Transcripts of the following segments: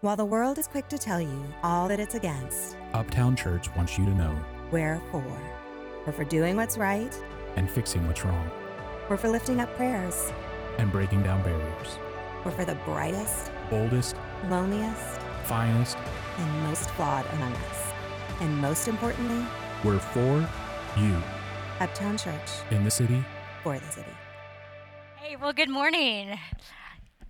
While the world is quick to tell you all that it's against, Uptown Church wants you to know we're for. We're for doing what's right, and fixing what's wrong we're for lifting up prayers, and breaking down barriers. we're for the brightest, Boldest, loneliest, finest, and most flawed among us. And most importantly, we're for you Uptown Church in the city. for the city. Hey, well, good morning.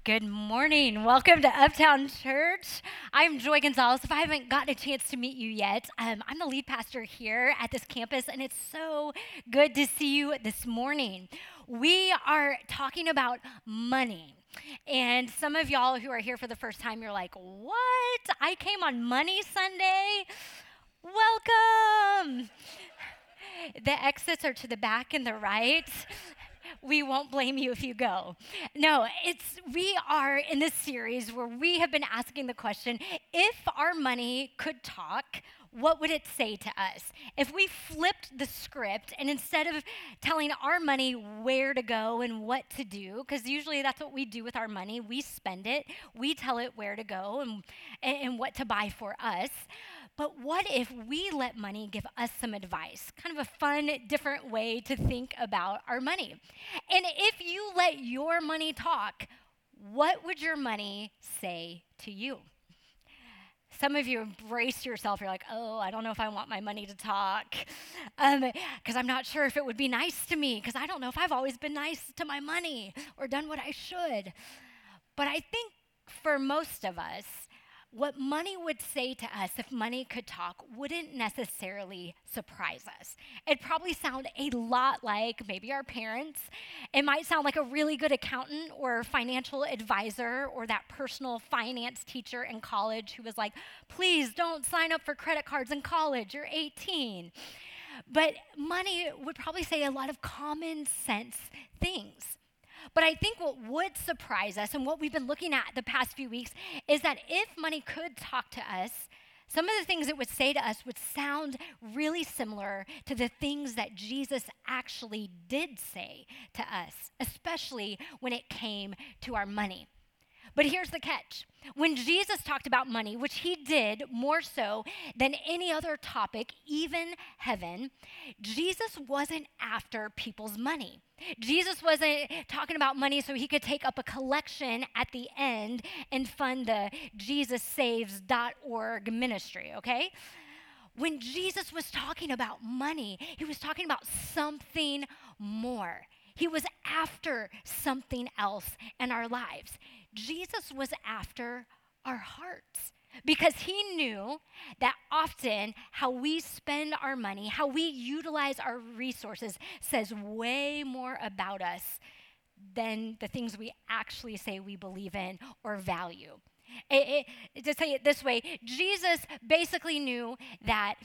Good morning. Welcome to Uptown Church. I'm Joy Gonzalez. If I haven't gotten a chance to meet you yet, um, I'm the lead pastor here at this campus, and it's so good to see you this morning. We are talking about money. And some of y'all who are here for the first time, you're like, what? I came on Money Sunday? Welcome. The exits are to the back and the right we won't blame you if you go. No, it's we are in this series where we have been asking the question, if our money could talk, what would it say to us? If we flipped the script and instead of telling our money where to go and what to do, because usually that's what we do with our money, we spend it, we tell it where to go and, and what to buy for us. But what if we let money give us some advice? Kind of a fun, different way to think about our money. And if you let your money talk, what would your money say to you? Some of you embrace yourself. You're like, oh, I don't know if I want my money to talk. Because um, I'm not sure if it would be nice to me. Because I don't know if I've always been nice to my money or done what I should. But I think for most of us, what money would say to us if money could talk wouldn't necessarily surprise us. It'd probably sound a lot like maybe our parents. It might sound like a really good accountant or financial advisor or that personal finance teacher in college who was like, please don't sign up for credit cards in college, you're 18. But money would probably say a lot of common sense things. But I think what would surprise us and what we've been looking at the past few weeks is that if money could talk to us, some of the things it would say to us would sound really similar to the things that Jesus actually did say to us, especially when it came to our money. But here's the catch when Jesus talked about money, which he did more so than any other topic, even heaven, Jesus wasn't after people's money. Jesus wasn't talking about money so he could take up a collection at the end and fund the JesusSaves.org ministry, okay? When Jesus was talking about money, he was talking about something more. He was after something else in our lives. Jesus was after our hearts because he knew that often how we spend our money, how we utilize our resources, says way more about us than the things we actually say we believe in or value. It, it, to say it this way, Jesus basically knew that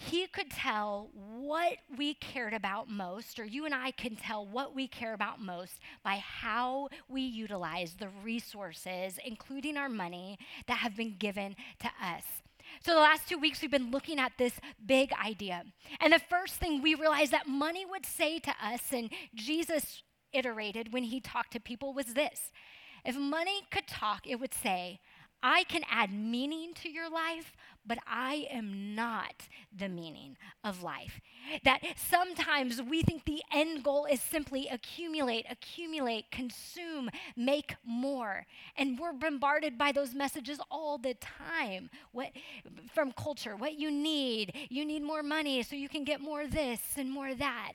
he could tell what we cared about most, or you and I can tell what we care about most by how we utilize the resources, including our money, that have been given to us. So, the last two weeks, we've been looking at this big idea. And the first thing we realized that money would say to us, and Jesus iterated when he talked to people, was this if money could talk, it would say, I can add meaning to your life, but I am not the meaning of life. That sometimes we think the end goal is simply accumulate, accumulate, consume, make more. And we're bombarded by those messages all the time what, from culture what you need. You need more money so you can get more this and more that.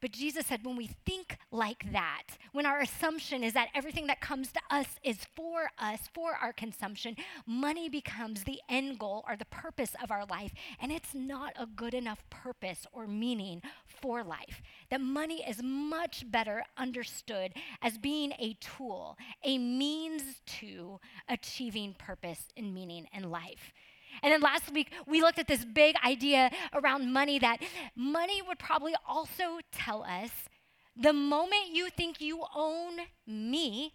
But Jesus said, when we think like that, when our assumption is that everything that comes to us is for us, for our consumption, money becomes the end goal or the purpose of our life. And it's not a good enough purpose or meaning for life. That money is much better understood as being a tool, a means to achieving purpose and meaning in life. And then last week, we looked at this big idea around money that money would probably also tell us the moment you think you own me,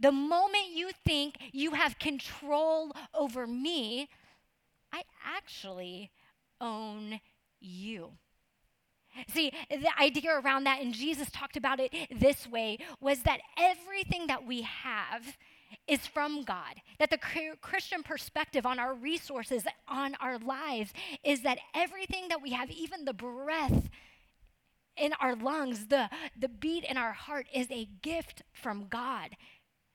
the moment you think you have control over me, I actually own you. See, the idea around that, and Jesus talked about it this way, was that everything that we have is from God. That the Christian perspective on our resources, on our lives, is that everything that we have, even the breath in our lungs, the, the beat in our heart, is a gift from God.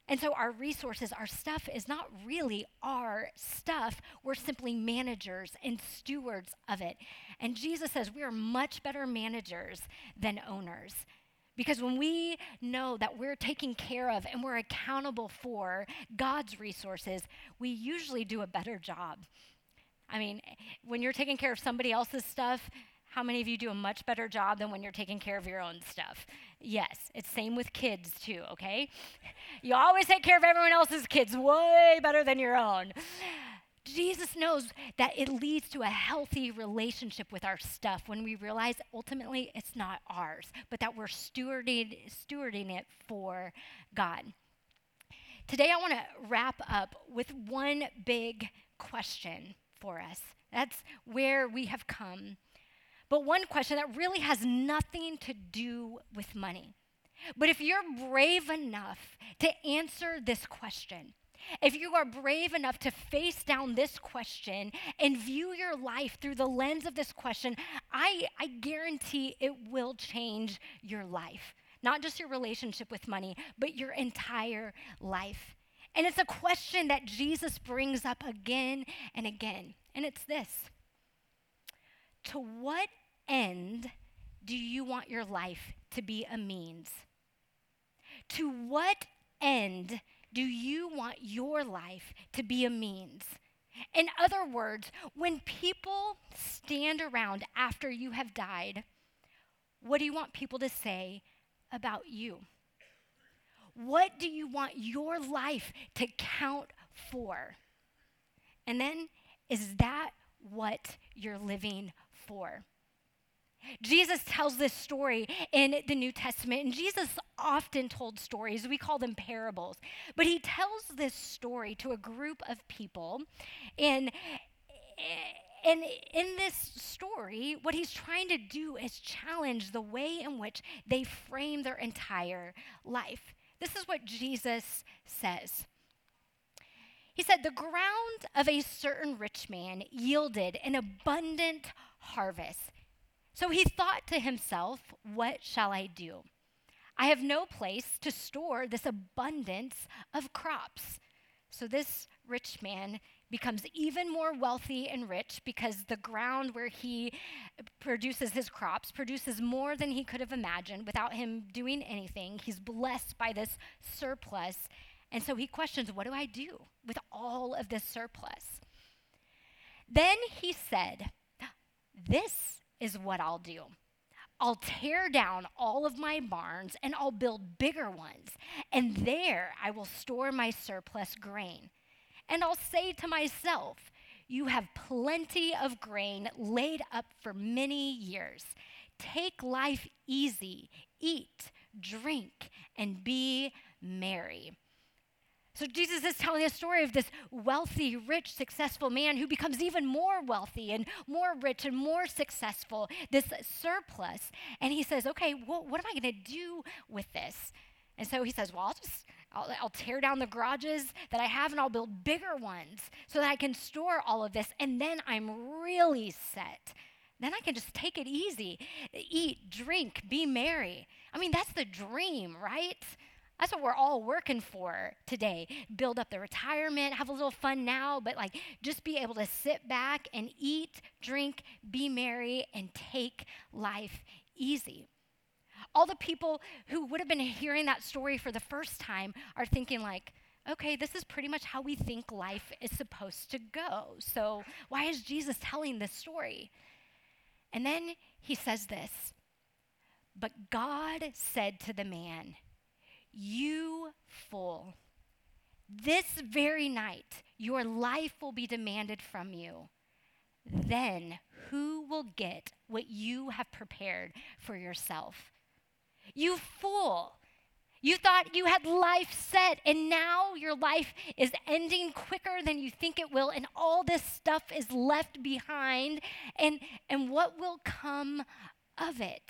And so our resources, our stuff is not really our stuff. We're simply managers and stewards of it. And Jesus says we are much better managers than owners. Because when we know that we're taking care of and we're accountable for God's resources, we usually do a better job. I mean, when you're taking care of somebody else's stuff, how many of you do a much better job than when you're taking care of your own stuff? Yes, it's same with kids too, okay? You always take care of everyone else's kids way better than your own. Jesus knows that it leads to a healthy relationship with our stuff when we realize ultimately it's not ours, but that we're stewarding, stewarding it for God. Today, I want to wrap up with one big question for us. That's where we have come but one question that really has nothing to do with money. But if you're brave enough to answer this question, if you are brave enough to face down this question and view your life through the lens of this question, I, I guarantee it will change your life. Not just your relationship with money, but your entire life. And it's a question that Jesus brings up again and again. And it's this To what end do you want your life to be a means? To what end do you want your life to be a means? In other words, when people stand around after you have died, what do you want people to say about you? What do you want your life to count for? And then, is that what you're living for? Jesus tells this story in the New Testament, and Jesus often told stories. We call them parables. But he tells this story to a group of people, and and in this story, what he's trying to do is challenge the way in which they frame their entire life. This is what Jesus says. He said, The ground of a certain rich man yielded an abundant harvest. So he thought to himself, What shall I do? I have no place to store this abundance of crops. So this rich man becomes even more wealthy and rich because the ground where he produces his crops produces more than he could have imagined without him doing anything. He's blessed by this surplus. And so he questions, What do I do with all of this surplus? Then he said, This is what I'll do. I'll tear down all of my barns and I'll build bigger ones, and there I will store my surplus grain. And I'll say to myself, You have plenty of grain laid up for many years. Take life easy, eat, drink, and be merry. So Jesus is telling a story of this wealthy, rich, successful man who becomes even more wealthy and more rich and more successful, this surplus. And he says, okay, well, what am I going to do with this? And so he says, well, I'll just I'll, I'll, tear down the garages that I have and I'll build bigger ones so that I can store all of this. And then I'm really set. Then I can just take it easy, eat, drink, be merry. I mean, that's the dream, right? That's what we're all working for today. Build up the retirement, have a little fun now, but like just be able to sit back and eat, drink, be merry, and take life easy. All the people who would have been hearing that story for the first time are thinking, like, okay, this is pretty much how we think life is supposed to go. So why is Jesus telling this story? And then he says this But God said to the man, you fool. This very night, your life will be demanded from you. Then who will get what you have prepared for yourself? You fool. You thought you had life set, and now your life is ending quicker than you think it will, and all this stuff is left behind. And, and what will come of it?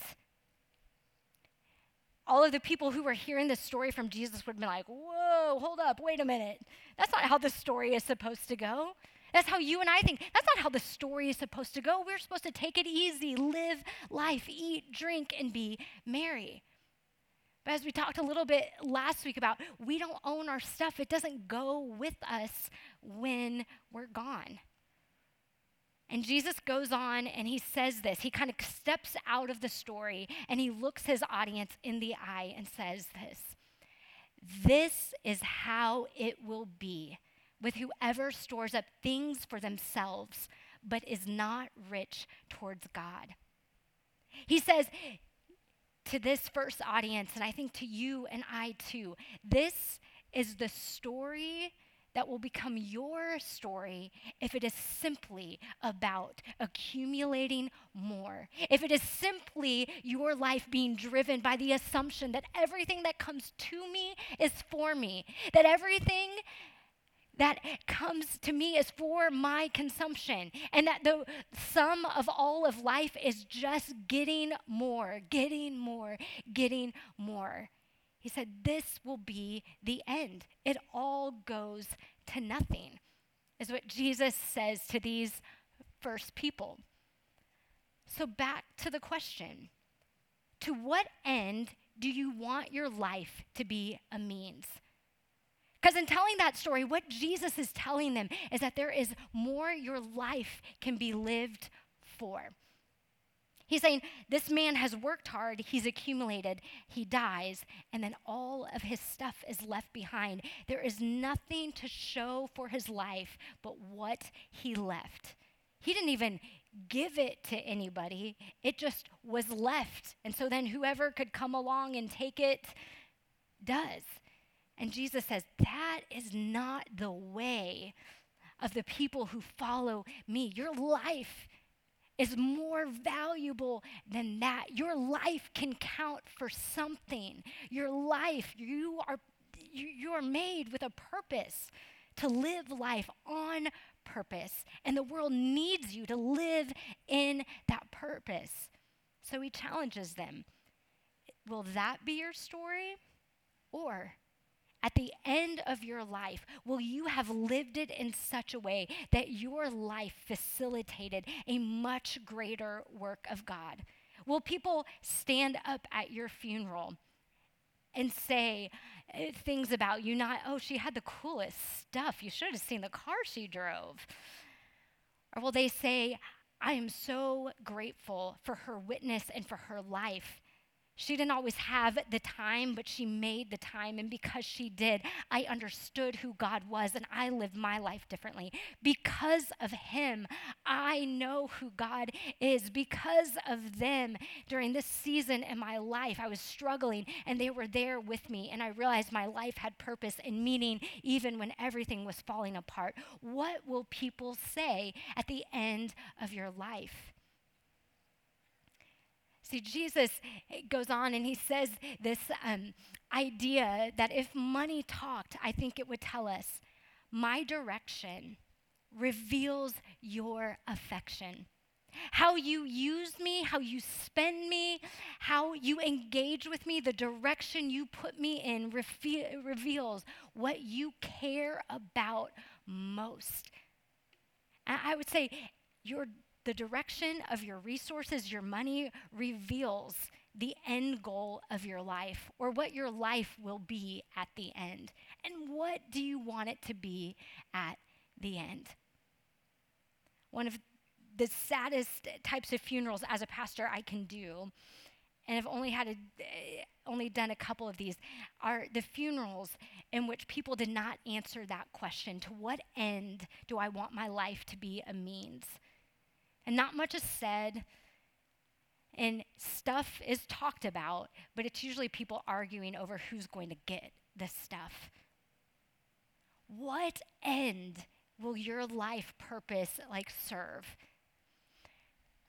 All of the people who were hearing this story from Jesus would been like, whoa, hold up, wait a minute. That's not how the story is supposed to go. That's how you and I think. That's not how the story is supposed to go. We're supposed to take it easy, live life, eat, drink, and be merry. But as we talked a little bit last week about, we don't own our stuff, it doesn't go with us when we're gone. And Jesus goes on and he says this. He kind of steps out of the story and he looks his audience in the eye and says this This is how it will be with whoever stores up things for themselves but is not rich towards God. He says to this first audience, and I think to you and I too, this is the story that will become your story if it is simply about accumulating more. If it is simply your life being driven by the assumption that everything that comes to me is for me, that everything that comes to me is for my consumption, and that the sum of all of life is just getting more, getting more, getting more. He said, This will be the end. It all goes to nothing, is what Jesus says to these first people. So, back to the question To what end do you want your life to be a means? Because in telling that story, what Jesus is telling them is that there is more your life can be lived for. He's saying, This man has worked hard, he's accumulated, he dies, and then all of his stuff is left behind. There is nothing to show for his life but what he left. He didn't even give it to anybody, it just was left. And so then whoever could come along and take it does. And Jesus says, That is not the way of the people who follow me. Your life is more valuable than that. Your life can count for something. Your life, you are you, are made with a purpose to live life on purpose. And the world needs you to live in that purpose. So he challenges them. Will that be your story? Or at the end of your life, will you have lived it in such a way that your life facilitated a much greater work of God? Will people stand up at your funeral and say uh, things about you, not, oh, she had the coolest stuff. You should have seen the car she drove. Or will they say, I am so grateful for her witness and for her life she didn't always have the time, but she made the time. And because she did, I understood who God was and I lived my life differently. Because of him, I know who God is. Because of them, during this season in my life, I was struggling and they were there with me. And I realized my life had purpose and meaning even when everything was falling apart. What will people say at the end of your life? See, Jesus goes on and he says this um, idea that if money talked, I think it would tell us, my direction reveals your affection. How you use me, how you spend me, how you engage with me, the direction you put me in refe- reveals what you care about most. I would say your the direction of your resources, your money, reveals the end goal of your life or what your life will be at the end. And what do you want it to be at the end? One of the saddest types of funerals as a pastor I can do, and I've only had a, only done a couple of these, are the funerals in which people did not answer that question: To what end do I want my life to be a means? And not much is said, and stuff is talked about, but it's usually people arguing over who's going to get this stuff. What end will your life purpose like serve?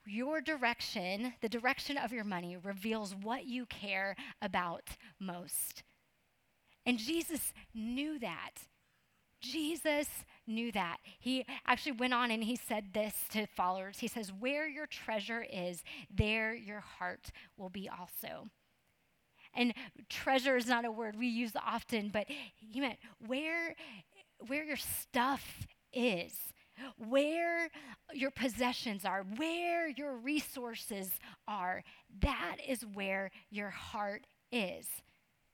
Your direction, the direction of your money, reveals what you care about most. And Jesus knew that. Jesus knew that. He actually went on and he said this to followers. He says, Where your treasure is, there your heart will be also. And treasure is not a word we use often, but he meant where, where your stuff is, where your possessions are, where your resources are. That is where your heart is.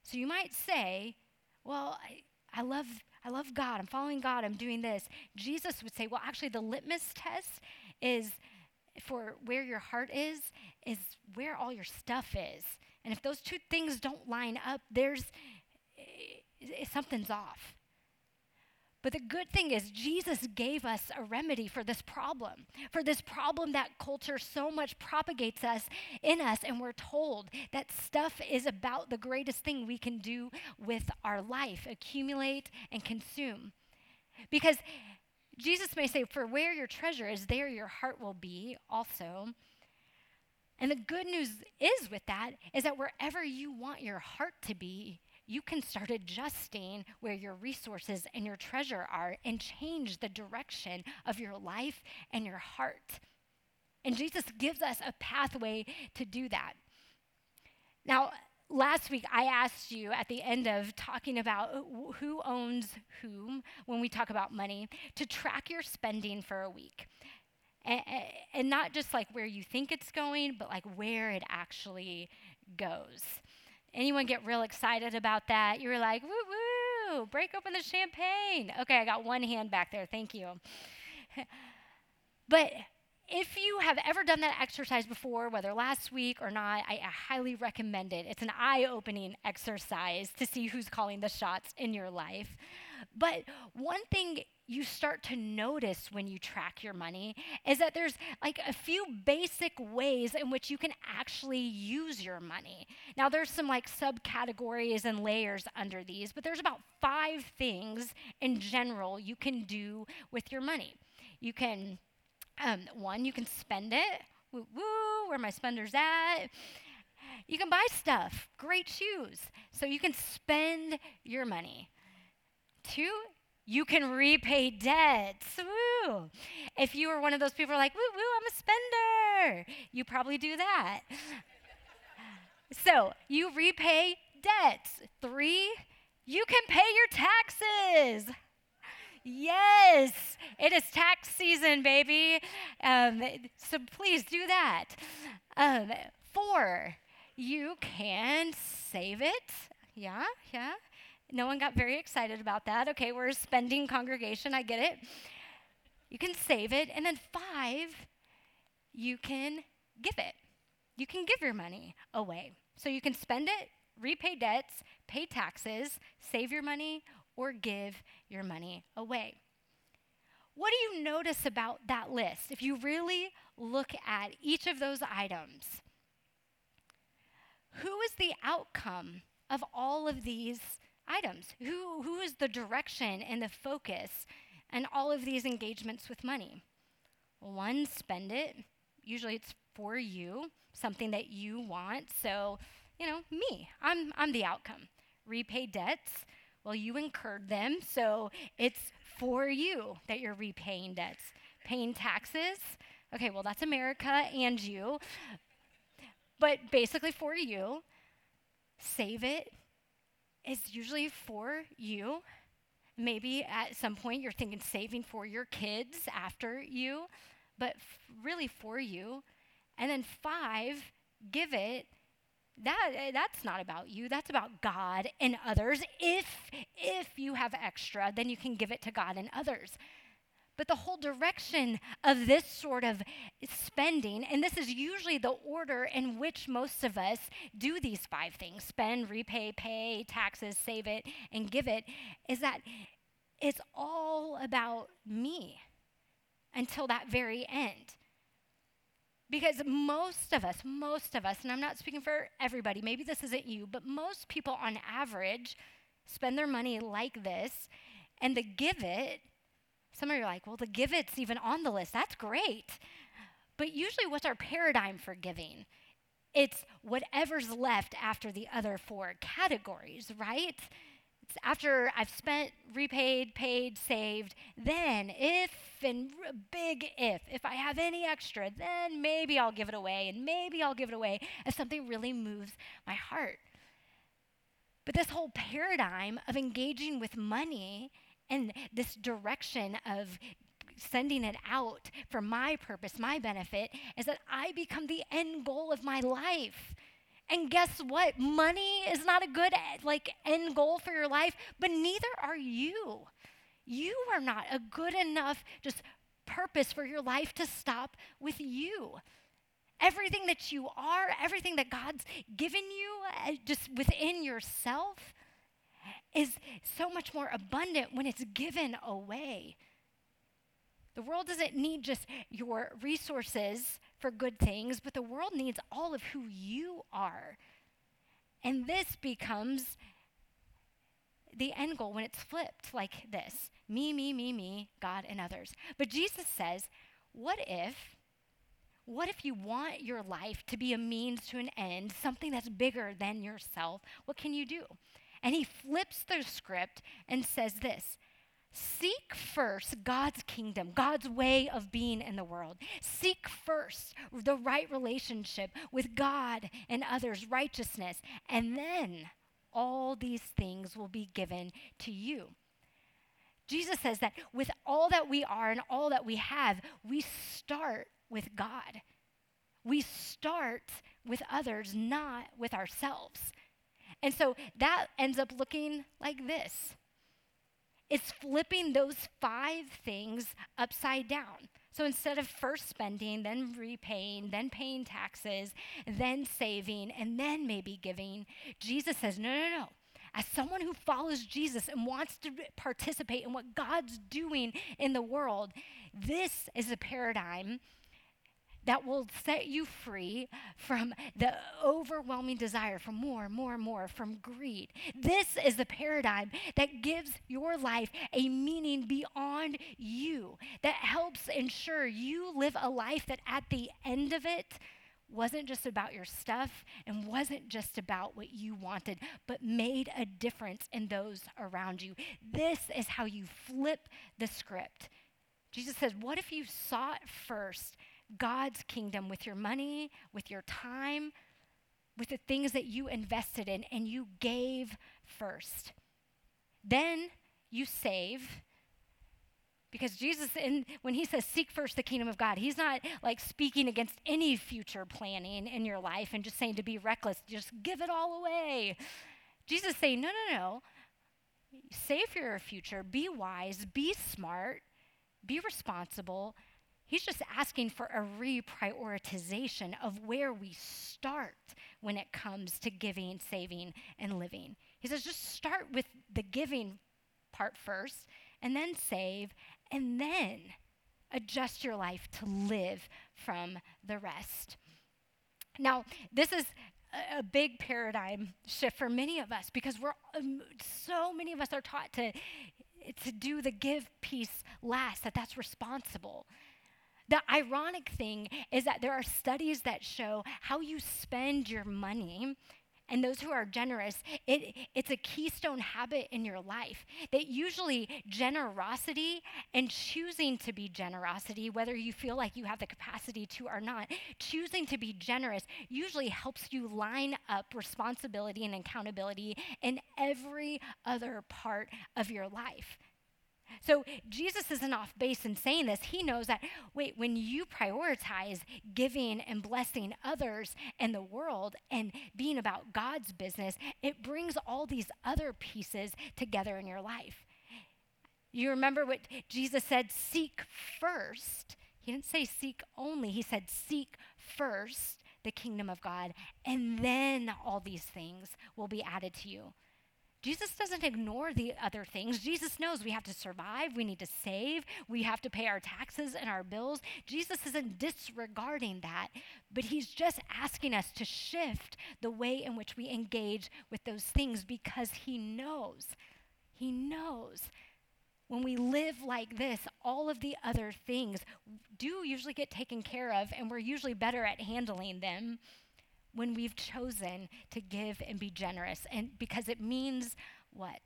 So you might say, well, I, I love I love God. I'm following God. I'm doing this. Jesus would say, well, actually, the litmus test is for where your heart is, is where all your stuff is. And if those two things don't line up, there's eh, something's off. But the good thing is, Jesus gave us a remedy for this problem, for this problem that culture so much propagates us in us, and we're told that stuff is about the greatest thing we can do with our life accumulate and consume. Because Jesus may say, For where your treasure is, there your heart will be also. And the good news is with that is that wherever you want your heart to be, you can start adjusting where your resources and your treasure are and change the direction of your life and your heart. And Jesus gives us a pathway to do that. Now, last week I asked you at the end of talking about who owns whom when we talk about money to track your spending for a week. And, not just like where you think it's going, but like where it actually goes. Anyone get real excited about that? You were like, woo woo, break open the champagne. Okay, I got one hand back there. Thank you. but if you have ever done that exercise before, whether last week or not, I, I highly recommend it. It's an eye opening exercise to see who's calling the shots in your life. But one thing you start to notice when you track your money is that there's like a few basic ways in which you can actually use your money. Now, there's some like subcategories and layers under these, but there's about five things in general you can do with your money. You can, um, one, you can spend it. Woo woo, where my spenders at? You can buy stuff, great shoes. So you can spend your money. Two, you can repay debts. Woo. If you are one of those people like, woo woo, I'm a spender, you probably do that. so you repay debts. Three, you can pay your taxes. Yes, it is tax season, baby. Um, so please do that. Um, four, you can save it. Yeah, yeah. No one got very excited about that. Okay, we're a spending congregation, I get it. You can save it. And then five, you can give it. You can give your money away. So you can spend it, repay debts, pay taxes, save your money, or give your money away. What do you notice about that list? If you really look at each of those items, who is the outcome of all of these items? Who, who is the direction and the focus and all of these engagements with money? one, spend it. Usually it's for you, something that you want. So, you know, me, I'm, I'm the outcome. Repay debts. Well, you incurred them, so it's for you that you're repaying debts. Paying taxes. Okay, well, that's America and you. But basically for you. Save it, is usually for you. Maybe at some point you're thinking saving for your kids after you, but f- really for you. And then five, give it. That eh, that's not about you. That's about God and others. If if you have extra, then you can give it to God and others. But the whole direction of this sort of spending, and this is usually the order in which most of us do these five things spend, repay, pay, taxes, save it, and give it, is that it's all about me until that very end. Because most of us, most of us, and I'm not speaking for everybody, maybe this isn't you, but most people on average spend their money like this, and the give it some of you are like, well, the give it's even on the list. That's great. But usually, what's our paradigm for giving? It's whatever's left after the other four categories, right? It's after I've spent, repaid, paid, saved, then if, and big if, if I have any extra, then maybe I'll give it away, and maybe I'll give it away if something really moves my heart. But this whole paradigm of engaging with money and this direction of sending it out for my purpose, my benefit, is that I become the end goal of my life. And guess what? Money is not a good like end goal for your life, but neither are you. You are not a good enough just purpose for your life to stop with you. Everything that you are, everything that God's given you uh, just within yourself is so much more abundant when it's given away. The world doesn't need just your resources for good things, but the world needs all of who you are. And this becomes the end goal when it's flipped like this me, me, me, me, God, and others. But Jesus says, what if? What if you want your life to be a means to an end, something that's bigger than yourself? What can you do? And he flips the script and says this Seek first God's kingdom, God's way of being in the world. Seek first the right relationship with God and others, righteousness, and then all these things will be given to you. Jesus says that with all that we are and all that we have, we start with God. We start with others, not with ourselves. And so that ends up looking like this it's flipping those five things upside down. So instead of first spending, then repaying, then paying taxes, then saving, and then maybe giving, Jesus says, no, no, no. As someone who follows Jesus and wants to participate in what God's doing in the world, this is a paradigm that will set you free from the overwhelming desire for more, and more, and more, from greed. This is the paradigm that gives your life a meaning beyond you, that helps ensure you live a life that at the end of it, wasn't just about your stuff and wasn't just about what you wanted, but made a difference in those around you. This is how you flip the script. Jesus says, What if you sought first God's kingdom with your money, with your time, with the things that you invested in and you gave first. Then you save. Because Jesus, in, when he says seek first the kingdom of God, he's not like speaking against any future planning in your life and just saying to be reckless, just give it all away. Jesus saying, no, no, no. Save for your future, be wise, be smart, be responsible, He's just asking for a reprioritization of where we start when it comes to giving, saving, and living. He says, just start with the giving part first, and then save, and then adjust your life to live from the rest. Now, this is a big paradigm shift for many of us because we're um, so many of us are taught to to do the give piece last that that's responsible the ironic thing is that there are studies that show how you spend your money and those who are generous, it, it's a keystone habit in your life. That usually generosity and choosing to be generosity, whether you feel like you have the capacity to or not, choosing to be generous usually helps you line up responsibility and accountability in every other part of your life. So Jesus isn't off base in saying this. He knows that, wait, when you prioritize giving and blessing others and the world and being about God's business, it brings all these other pieces together in your life. You remember what Jesus said seek first. He didn't say seek only, he said seek first the kingdom of God, and then all these things will be added to you. Jesus doesn't ignore the other things. Jesus knows we have to survive, we need to save, we have to pay our taxes and our bills. Jesus isn't disregarding that, but he's just asking us to shift the way in which we engage with those things because he knows. He knows when we live like this, all of the other things do usually get taken care of, and we're usually better at handling them when we've chosen to give and be generous. And because it means what?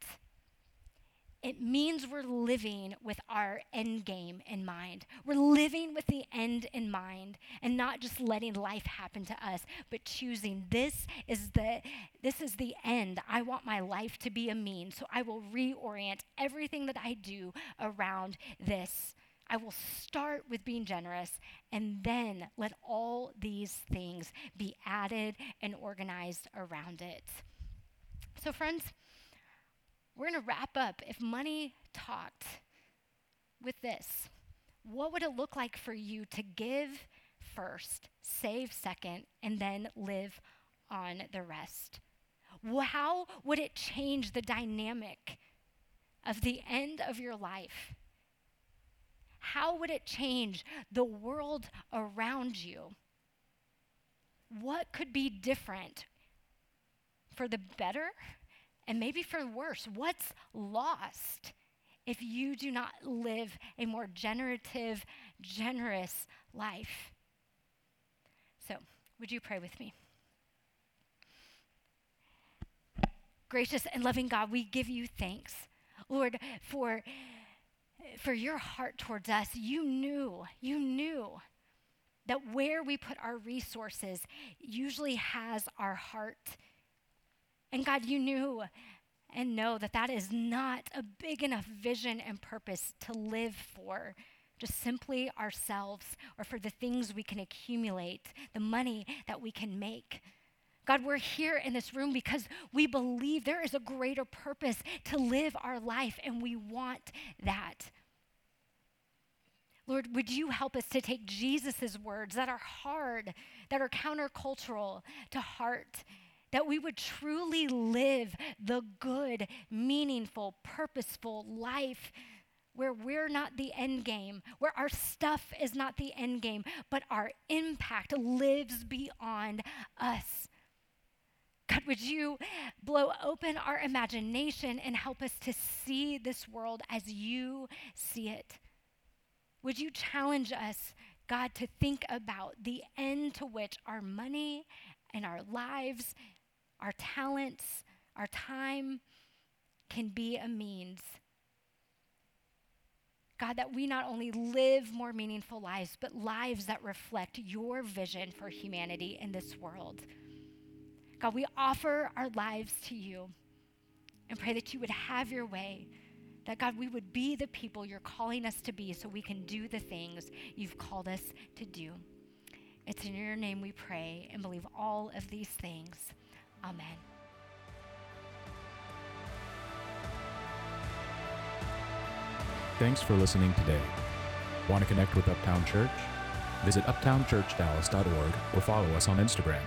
it means we're living with our end game in mind. We're living with the end in mind and not just letting life happen to us, but choosing this is the this is the end. I want my life to be a means, so I will reorient everything that I do around this. I will start with being generous and then let all these things be added and organized around it. So, friends, we're going to wrap up. If money talked with this, what would it look like for you to give first, save second, and then live on the rest? How would it change the dynamic of the end of your life? How would it change the world around you? What could be different for the better and maybe for the worse? What's lost if you do not live a more generative, generous life? So, would you pray with me? Gracious and loving God, we give you thanks, Lord, for for your heart towards us, you knew, you knew that where we put our resources usually has our heart. And God, you knew and know that that is not a big enough vision and purpose to live for just simply ourselves or for the things we can accumulate, the money that we can make. God, we're here in this room because we believe there is a greater purpose to live our life, and we want that. Lord, would you help us to take Jesus' words that are hard, that are countercultural to heart, that we would truly live the good, meaningful, purposeful life where we're not the end game, where our stuff is not the end game, but our impact lives beyond us. God, would you blow open our imagination and help us to see this world as you see it? Would you challenge us, God, to think about the end to which our money and our lives, our talents, our time can be a means? God, that we not only live more meaningful lives, but lives that reflect your vision for humanity in this world. God, we offer our lives to you and pray that you would have your way that God, we would be the people you're calling us to be so we can do the things you've called us to do. It's in your name we pray and believe all of these things. Amen. Thanks for listening today. Want to connect with Uptown Church? Visit uptownchurchdallas.org or follow us on Instagram.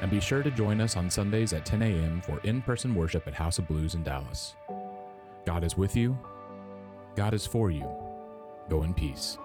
And be sure to join us on Sundays at 10 a.m. for in person worship at House of Blues in Dallas. God is with you. God is for you. Go in peace.